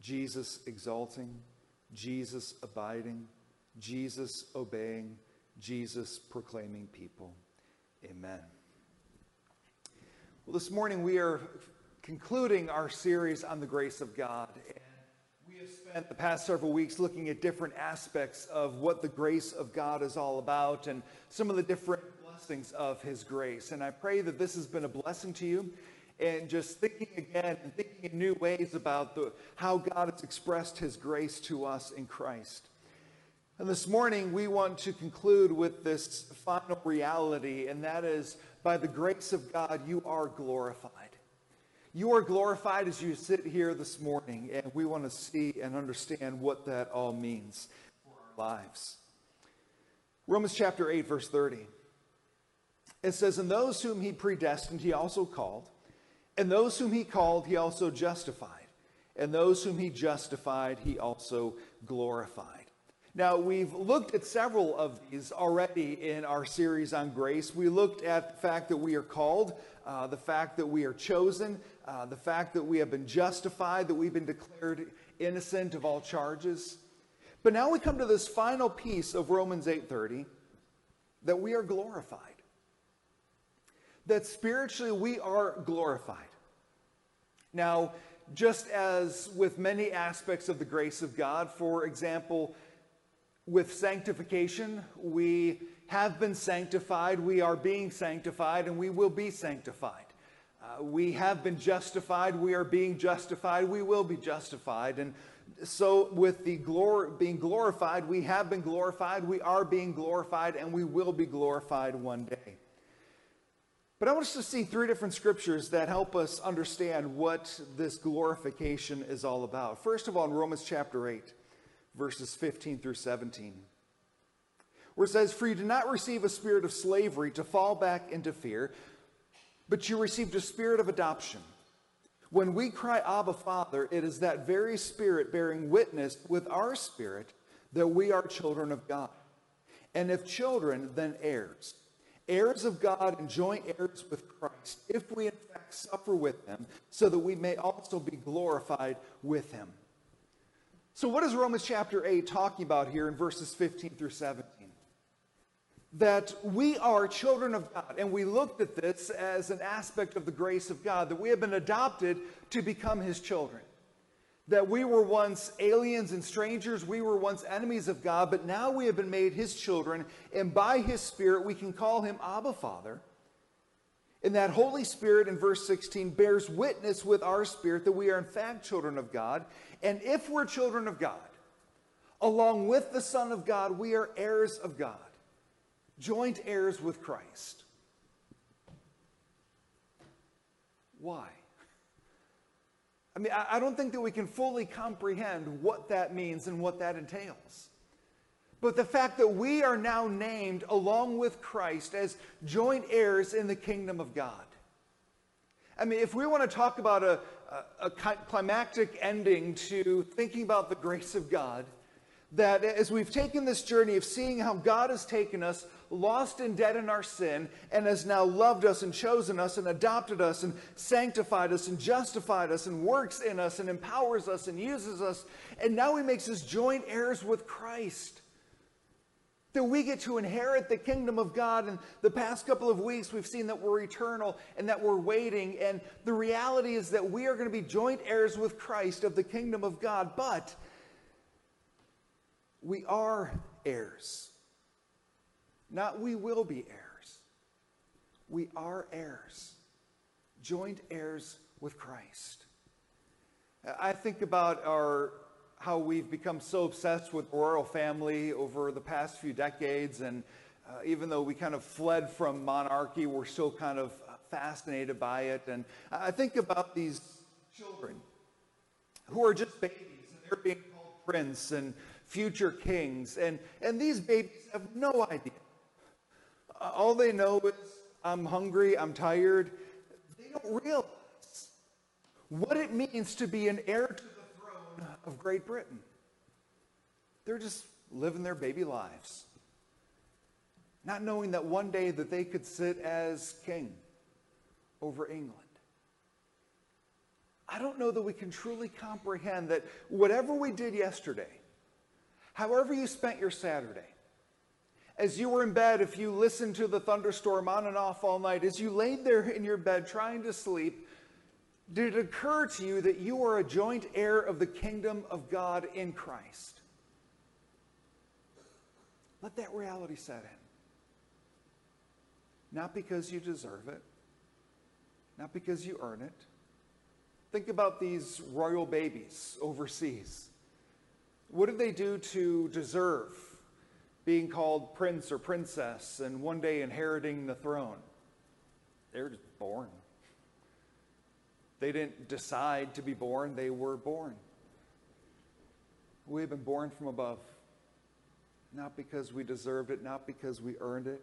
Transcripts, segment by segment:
Jesus exalting, Jesus abiding, Jesus obeying, Jesus proclaiming people. Amen. Well, this morning we are concluding our series on the grace of God. And we have spent the past several weeks looking at different aspects of what the grace of God is all about and some of the different blessings of His grace. And I pray that this has been a blessing to you and just thinking again and thinking in new ways about the, how God has expressed his grace to us in Christ. And this morning, we want to conclude with this final reality, and that is by the grace of God, you are glorified. You are glorified as you sit here this morning, and we want to see and understand what that all means for our lives. Romans chapter 8, verse 30. It says, And those whom he predestined, he also called. And those whom he called, he also justified. And those whom he justified, he also glorified. Now, we've looked at several of these already in our series on grace. We looked at the fact that we are called, uh, the fact that we are chosen, uh, the fact that we have been justified, that we've been declared innocent of all charges. But now we come to this final piece of Romans 8:30 that we are glorified that spiritually we are glorified. Now, just as with many aspects of the grace of God, for example, with sanctification, we have been sanctified, we are being sanctified, and we will be sanctified. Uh, we have been justified, we are being justified, we will be justified. And so, with the glory, being glorified, we have been glorified, we are being glorified, and we will be glorified one day. But I want us to see three different scriptures that help us understand what this glorification is all about. First of all, in Romans chapter 8, verses 15 through 17, where it says, For you did not receive a spirit of slavery to fall back into fear, but you received a spirit of adoption. When we cry, Abba, Father, it is that very spirit bearing witness with our spirit that we are children of God. And if children, then heirs heirs of God and joint heirs with Christ, if we in fact suffer with him, so that we may also be glorified with him. So, what is Romans chapter 8 talking about here in verses 15 through 17? That we are children of God, and we looked at this as an aspect of the grace of God, that we have been adopted to become his children that we were once aliens and strangers, we were once enemies of God, but now we have been made his children, and by his Spirit we can call him Abba Father. And that Holy Spirit in verse 16 bears witness with our spirit that we are in fact children of God. And if we're children of God, along with the Son of God, we are heirs of God, joint heirs with Christ. Why? I mean, I don't think that we can fully comprehend what that means and what that entails. But the fact that we are now named along with Christ as joint heirs in the kingdom of God. I mean, if we want to talk about a, a, a climactic ending to thinking about the grace of God, that as we've taken this journey of seeing how God has taken us, lost and dead in our sin, and has now loved us and chosen us and adopted us and sanctified us and justified us and works in us and empowers us and uses us, and now He makes us joint heirs with Christ. That we get to inherit the kingdom of God. And the past couple of weeks, we've seen that we're eternal and that we're waiting. And the reality is that we are going to be joint heirs with Christ of the kingdom of God. But we are heirs. Not we will be heirs. We are heirs, joint heirs with Christ. I think about our how we've become so obsessed with royal family over the past few decades, and uh, even though we kind of fled from monarchy, we're still kind of fascinated by it. And I think about these children who are just babies, and they're being called prince and future kings. And, and these babies have no idea. Uh, all they know is, I'm hungry, I'm tired. They don't realize what it means to be an heir to the throne of Great Britain. They're just living their baby lives, not knowing that one day that they could sit as king over England. I don't know that we can truly comprehend that whatever we did yesterday, however you spent your Saturday, as you were in bed, if you listened to the thunderstorm on and off all night, as you laid there in your bed trying to sleep, did it occur to you that you are a joint heir of the kingdom of God in Christ? Let that reality set in. Not because you deserve it, not because you earn it. Think about these royal babies overseas. What did they do to deserve being called prince or princess and one day inheriting the throne? They were just born. They didn't decide to be born, they were born. We have been born from above, not because we deserved it, not because we earned it,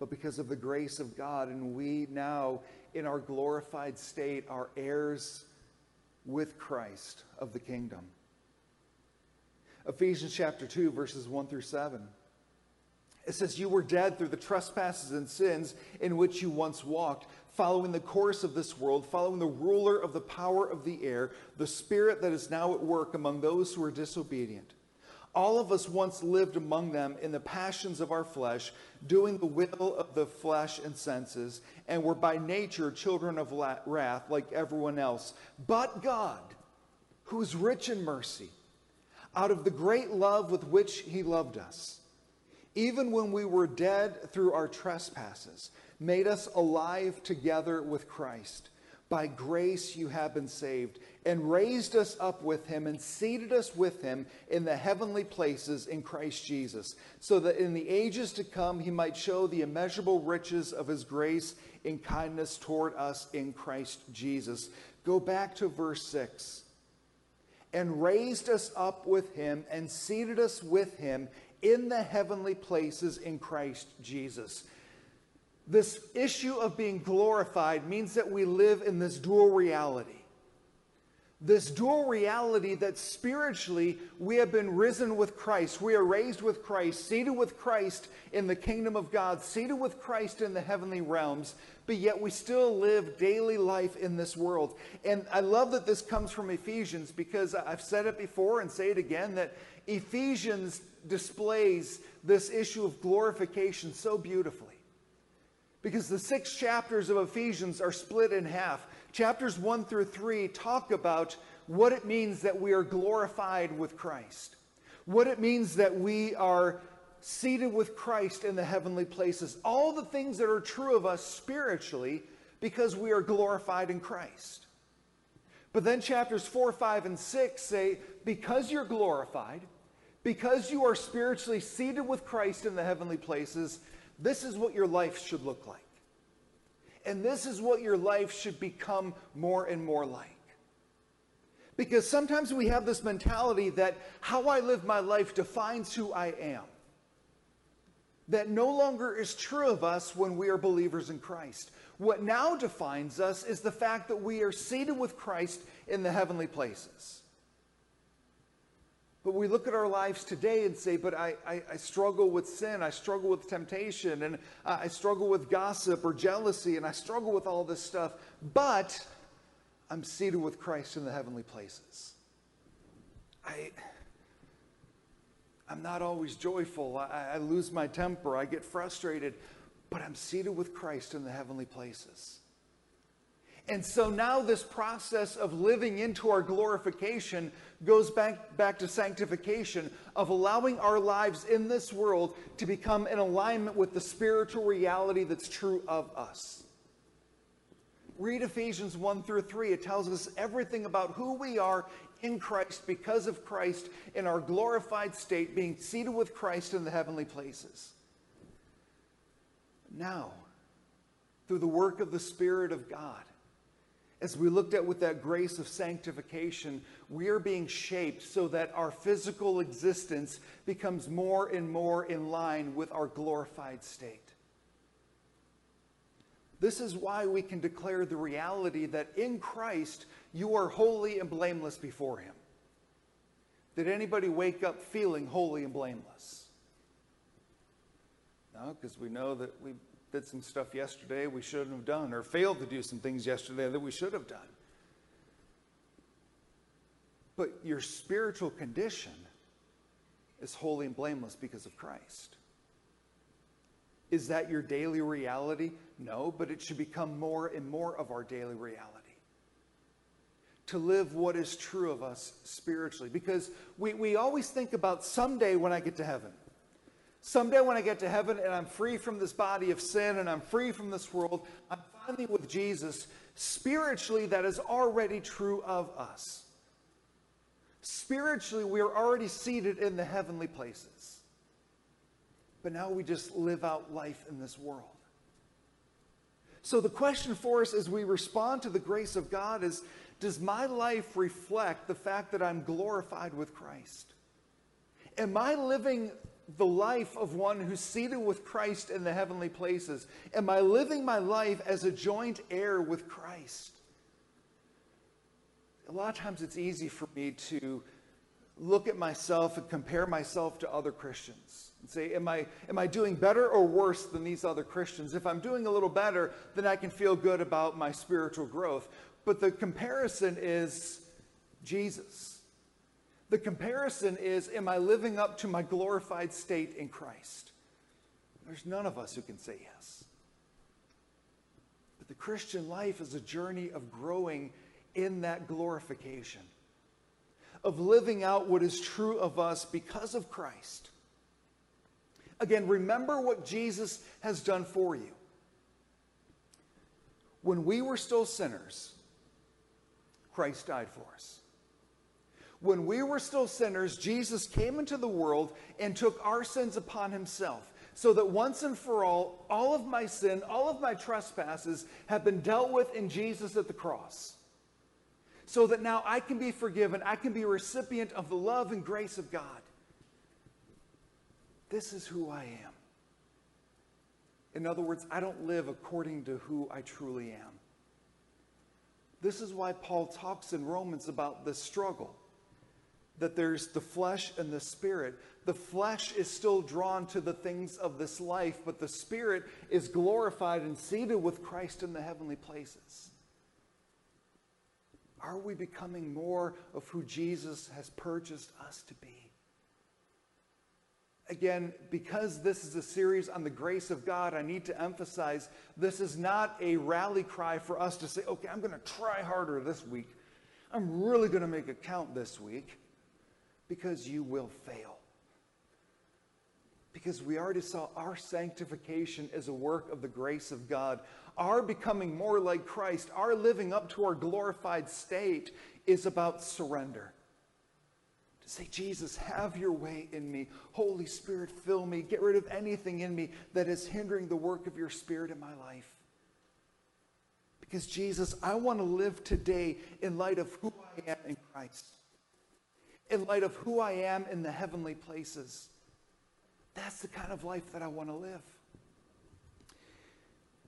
but because of the grace of God. And we now, in our glorified state, are heirs with Christ of the kingdom. Ephesians chapter 2, verses 1 through 7. It says, You were dead through the trespasses and sins in which you once walked, following the course of this world, following the ruler of the power of the air, the spirit that is now at work among those who are disobedient. All of us once lived among them in the passions of our flesh, doing the will of the flesh and senses, and were by nature children of wrath like everyone else. But God, who is rich in mercy, out of the great love with which he loved us, even when we were dead through our trespasses, made us alive together with Christ. By grace you have been saved, and raised us up with him, and seated us with him in the heavenly places in Christ Jesus, so that in the ages to come he might show the immeasurable riches of his grace in kindness toward us in Christ Jesus. Go back to verse 6. And raised us up with him, and seated us with him in the heavenly places in Christ Jesus. This issue of being glorified means that we live in this dual reality. This dual reality that spiritually we have been risen with Christ. We are raised with Christ, seated with Christ in the kingdom of God, seated with Christ in the heavenly realms, but yet we still live daily life in this world. And I love that this comes from Ephesians because I've said it before and say it again that Ephesians displays this issue of glorification so beautifully. Because the six chapters of Ephesians are split in half. Chapters 1 through 3 talk about what it means that we are glorified with Christ, what it means that we are seated with Christ in the heavenly places, all the things that are true of us spiritually because we are glorified in Christ. But then chapters 4, 5, and 6 say, because you're glorified, because you are spiritually seated with Christ in the heavenly places, this is what your life should look like. And this is what your life should become more and more like. Because sometimes we have this mentality that how I live my life defines who I am. That no longer is true of us when we are believers in Christ. What now defines us is the fact that we are seated with Christ in the heavenly places. But we look at our lives today and say, but I, I, I struggle with sin, I struggle with temptation, and I struggle with gossip or jealousy, and I struggle with all this stuff, but I'm seated with Christ in the heavenly places. I, I'm not always joyful. I, I lose my temper. I get frustrated, but I'm seated with Christ in the heavenly places. And so now this process of living into our glorification goes back, back to sanctification, of allowing our lives in this world to become in alignment with the spiritual reality that's true of us. Read Ephesians 1 through 3. It tells us everything about who we are in Christ because of Christ in our glorified state, being seated with Christ in the heavenly places. Now, through the work of the Spirit of God, as we looked at with that grace of sanctification, we are being shaped so that our physical existence becomes more and more in line with our glorified state. This is why we can declare the reality that in Christ you are holy and blameless before Him. Did anybody wake up feeling holy and blameless? No, because we know that we did some stuff yesterday we shouldn't have done, or failed to do some things yesterday that we should have done. But your spiritual condition is holy and blameless because of Christ. Is that your daily reality? No, but it should become more and more of our daily reality. To live what is true of us spiritually. Because we, we always think about someday when I get to heaven. Someday when I get to heaven and I'm free from this body of sin and I'm free from this world, I'm finally with Jesus. Spiritually, that is already true of us. Spiritually, we are already seated in the heavenly places. But now we just live out life in this world. So the question for us as we respond to the grace of God is Does my life reflect the fact that I'm glorified with Christ? Am I living the life of one who's seated with Christ in the heavenly places? Am I living my life as a joint heir with Christ? A lot of times it's easy for me to look at myself and compare myself to other Christians and say, am I, am I doing better or worse than these other Christians? If I'm doing a little better, then I can feel good about my spiritual growth. But the comparison is Jesus. The comparison is, am I living up to my glorified state in Christ? There's none of us who can say yes. But the Christian life is a journey of growing in that glorification, of living out what is true of us because of Christ. Again, remember what Jesus has done for you. When we were still sinners, Christ died for us. When we were still sinners, Jesus came into the world and took our sins upon himself, so that once and for all, all of my sin, all of my trespasses have been dealt with in Jesus at the cross. So that now I can be forgiven, I can be a recipient of the love and grace of God. This is who I am. In other words, I don't live according to who I truly am. This is why Paul talks in Romans about the struggle that there's the flesh and the spirit. The flesh is still drawn to the things of this life, but the spirit is glorified and seated with Christ in the heavenly places. Are we becoming more of who Jesus has purchased us to be? Again, because this is a series on the grace of God, I need to emphasize this is not a rally cry for us to say, okay, I'm going to try harder this week. I'm really going to make it count this week because you will fail. Because we already saw our sanctification as a work of the grace of God. Our becoming more like Christ, our living up to our glorified state is about surrender. To say, Jesus, have your way in me. Holy Spirit, fill me. Get rid of anything in me that is hindering the work of your Spirit in my life. Because, Jesus, I want to live today in light of who I am in Christ in light of who I am in the heavenly places. That's the kind of life that I want to live.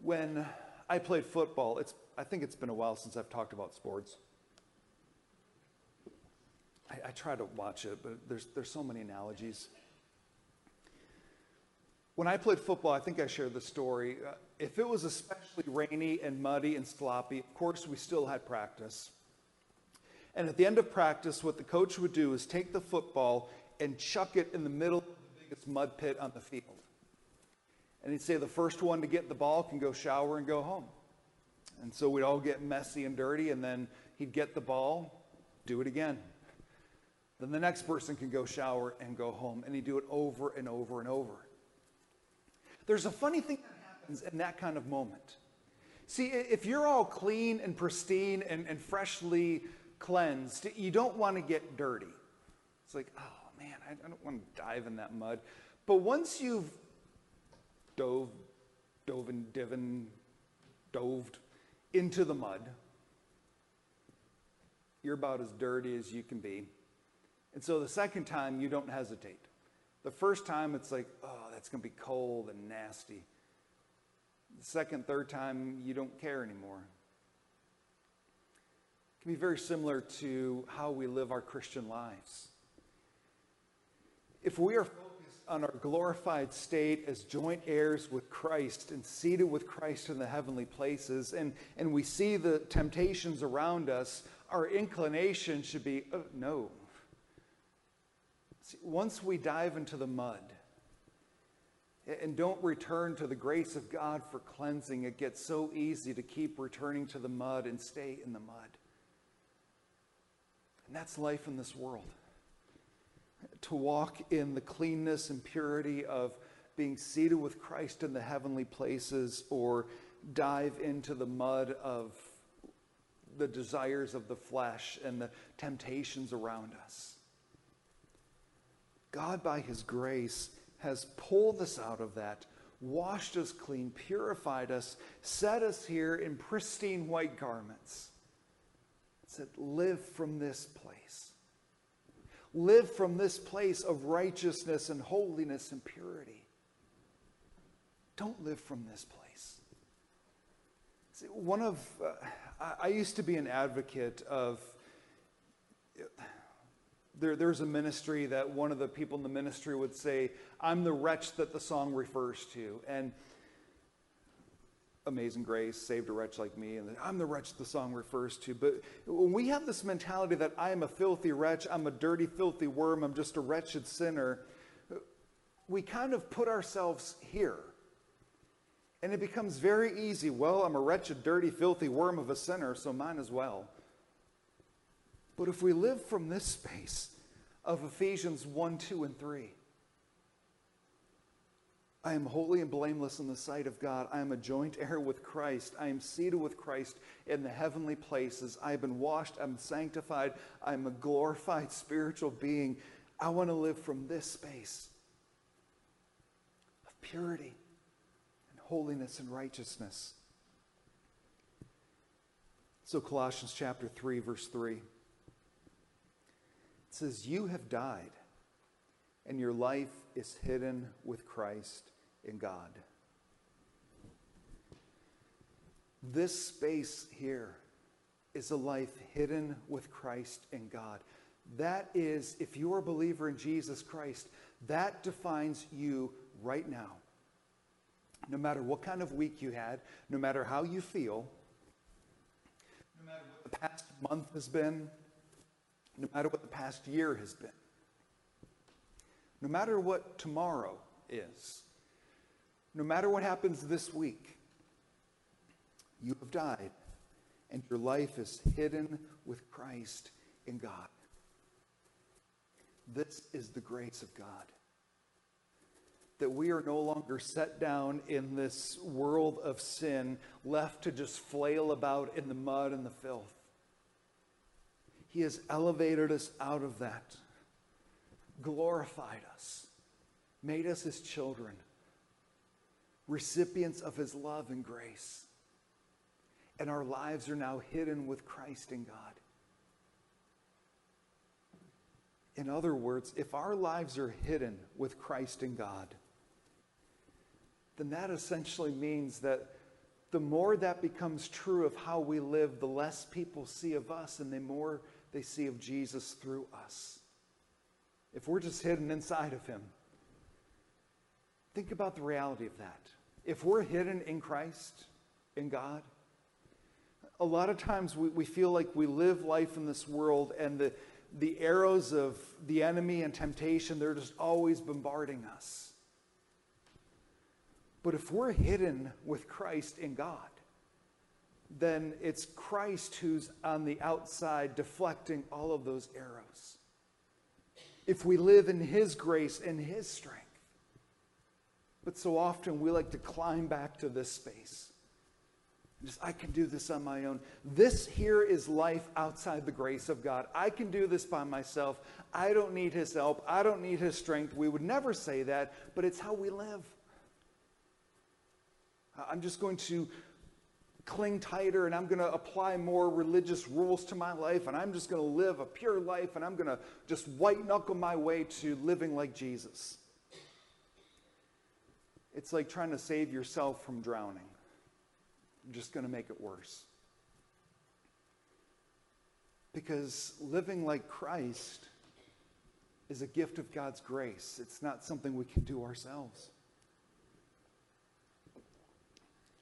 When I played football, it's, I think it's been a while since I've talked about sports. I, I try to watch it, but there's, there's so many analogies. When I played football, I think I shared the story. Uh, if it was especially rainy and muddy and sloppy, of course, we still had practice. And at the end of practice, what the coach would do is take the football and chuck it in the middle of the biggest mud pit on the field. And he'd say the first one to get the ball can go shower and go home. And so we'd all get messy and dirty, and then he'd get the ball, do it again. Then the next person can go shower and go home. And he'd do it over and over and over. There's a funny thing that happens in that kind of moment. See, if you're all clean and pristine and, and freshly cleansed, you don't want to get dirty. It's like, oh man, I, don't want to dive in that mud. But once you've dove, dove and divin, doved into the mud, you're about as dirty as you can be. And so the second time, you don't hesitate. The first time, it's like, oh, that's going to be cold and nasty. The second, third time, you don't care anymore can be very similar to how we live our Christian lives. If we are focused on our glorified state as joint heirs with Christ and seated with Christ in the heavenly places, and, and we see the temptations around us, our inclination should be oh, no. See, once we dive into the mud and don't return to the grace of God for cleansing, it gets so easy to keep returning to the mud and stay in the mud. And that's life in this world. To walk in the cleanness and purity of being seated with Christ in the heavenly places or dive into the mud of the desires of the flesh and the temptations around us. God, by His grace, has pulled us out of that, washed us clean, purified us, set us here in pristine white garments. Said, live from this place. Live from this place of righteousness and holiness and purity. Don't live from this place. See, one of, uh, I used to be an advocate of there, there's a ministry that one of the people in the ministry would say, I'm the wretch that the song refers to. And Amazing Grace saved a wretch like me, and I'm the wretch the song refers to. But when we have this mentality that I am a filthy wretch, I'm a dirty, filthy worm, I'm just a wretched sinner, we kind of put ourselves here. And it becomes very easy. Well, I'm a wretched, dirty, filthy worm of a sinner, so mine as well. But if we live from this space of Ephesians 1, 2, and 3, I am holy and blameless in the sight of God. I am a joint heir with Christ. I am seated with Christ in the heavenly places. I have been washed. I'm sanctified. I'm a glorified spiritual being. I want to live from this space of purity and holiness and righteousness. So, Colossians chapter 3, verse 3. It says, You have died, and your life is hidden with Christ in God. This space here is a life hidden with Christ in God. That is, if you're a believer in Jesus Christ, that defines you right now. No matter what kind of week you had, no matter how you feel, no matter what the past month has been, no matter what the past year has been, no matter what tomorrow is, no matter what happens this week, you have died and your life is hidden with Christ in God. This is the grace of God. That we are no longer set down in this world of sin, left to just flail about in the mud and the filth. He has elevated us out of that, glorified us, made us his children, recipients of his love and grace. And our lives are now hidden with Christ in God. In other words, if our lives are hidden with Christ in God, then that essentially means that the more that becomes true of how we live, the less people see of us and the more they see of Jesus through us. If we're just hidden inside of Him, think about the reality of that. If we're hidden in Christ, in God, a lot of times we, we feel like we live life in this world and the, the arrows of the enemy and temptation, they're just always bombarding us. But if we're hidden with Christ in God, then it's Christ who's on the outside deflecting all of those arrows. If we live in His grace and His strength. But so often we like to climb back to this space. Just, I can do this on my own. This here is life outside the grace of God. I can do this by myself. I don't need His help. I don't need His strength. We would never say that, but it's how we live. I'm just going to cling tighter and I'm going to apply more religious rules to my life and I'm just going to live a pure life and I'm going to just white knuckle my way to living like Jesus. It's like trying to save yourself from drowning. You're just going to make it worse. Because living like Christ is a gift of God's grace. It's not something we can do ourselves.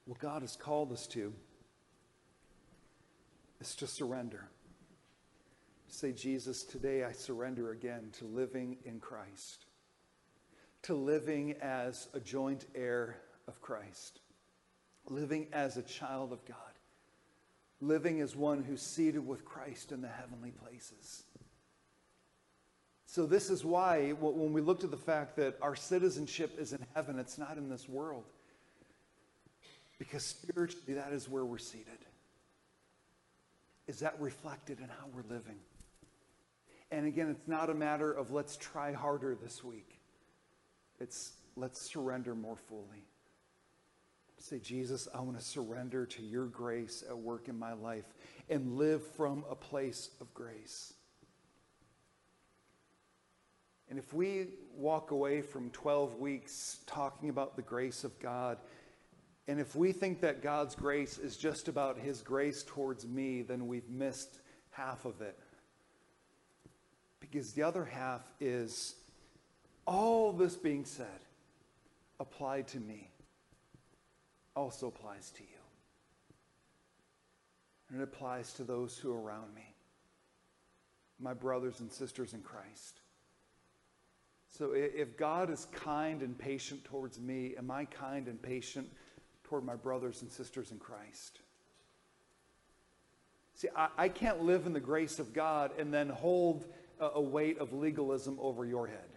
What God has called us to is to surrender. Say, Jesus, today I surrender again to living in Christ, to living as a joint heir of Christ, living as a child of God, living as one who's seated with Christ in the heavenly places. So, this is why when we looked at the fact that our citizenship is in heaven, it's not in this world. Because spiritually, that is where we're seated. Is that reflected in how we're living? And again, it's not a matter of let's try harder this week. It's let's surrender more fully. Say, Jesus, I want to surrender to your grace at work in my life and live from a place of grace. And if we walk away from 12 weeks talking about the grace of God, and if we think that God's grace is just about his grace towards me, then we've missed half of it. Because the other half is all this being said applied to me also applies to you. And it applies to those who are around me, my brothers and sisters in Christ. So if God is kind and patient towards me, am I kind and patient toward my brothers and sisters in Christ? See, I, I can't live in the grace of God and then hold a, a weight of legalism over your head.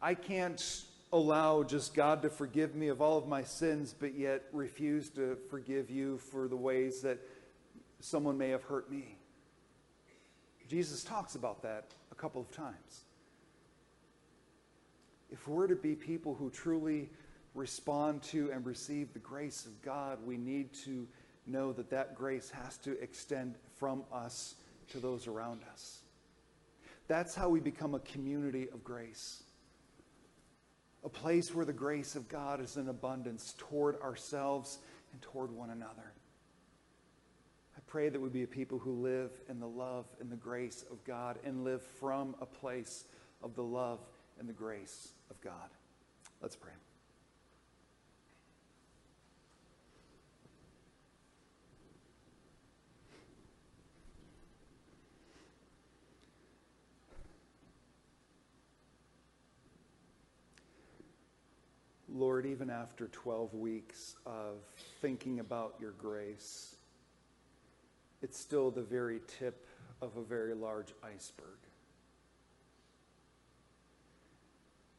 I can't allow just God to forgive me of all of my sins, but yet refuse to forgive you for the ways that someone may have hurt me. Jesus talks about that a couple of times. If we're to be people who truly respond to and receive the grace of God, we need to know that that grace has to extend from us to those around us. That's how we become a community of grace. A place where the grace of God is in abundance toward ourselves and toward one another. I pray that we be a people who live in the love and the grace of God and live from a place of the love and the grace of God. Let's pray. Lord, even after 12 weeks of thinking about your grace, it's still the very tip of a very large iceberg.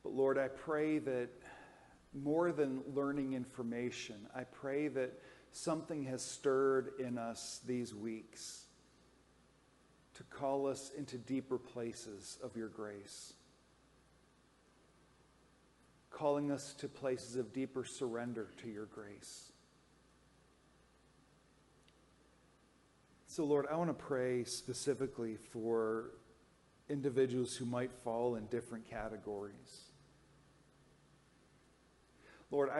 But Lord, I pray that more than learning information, I pray that something has stirred in us these weeks to call us into deeper places of your grace calling us to places of deeper surrender to your grace. So, Lord, I want to pray specifically for individuals who might fall in different categories. Lord, I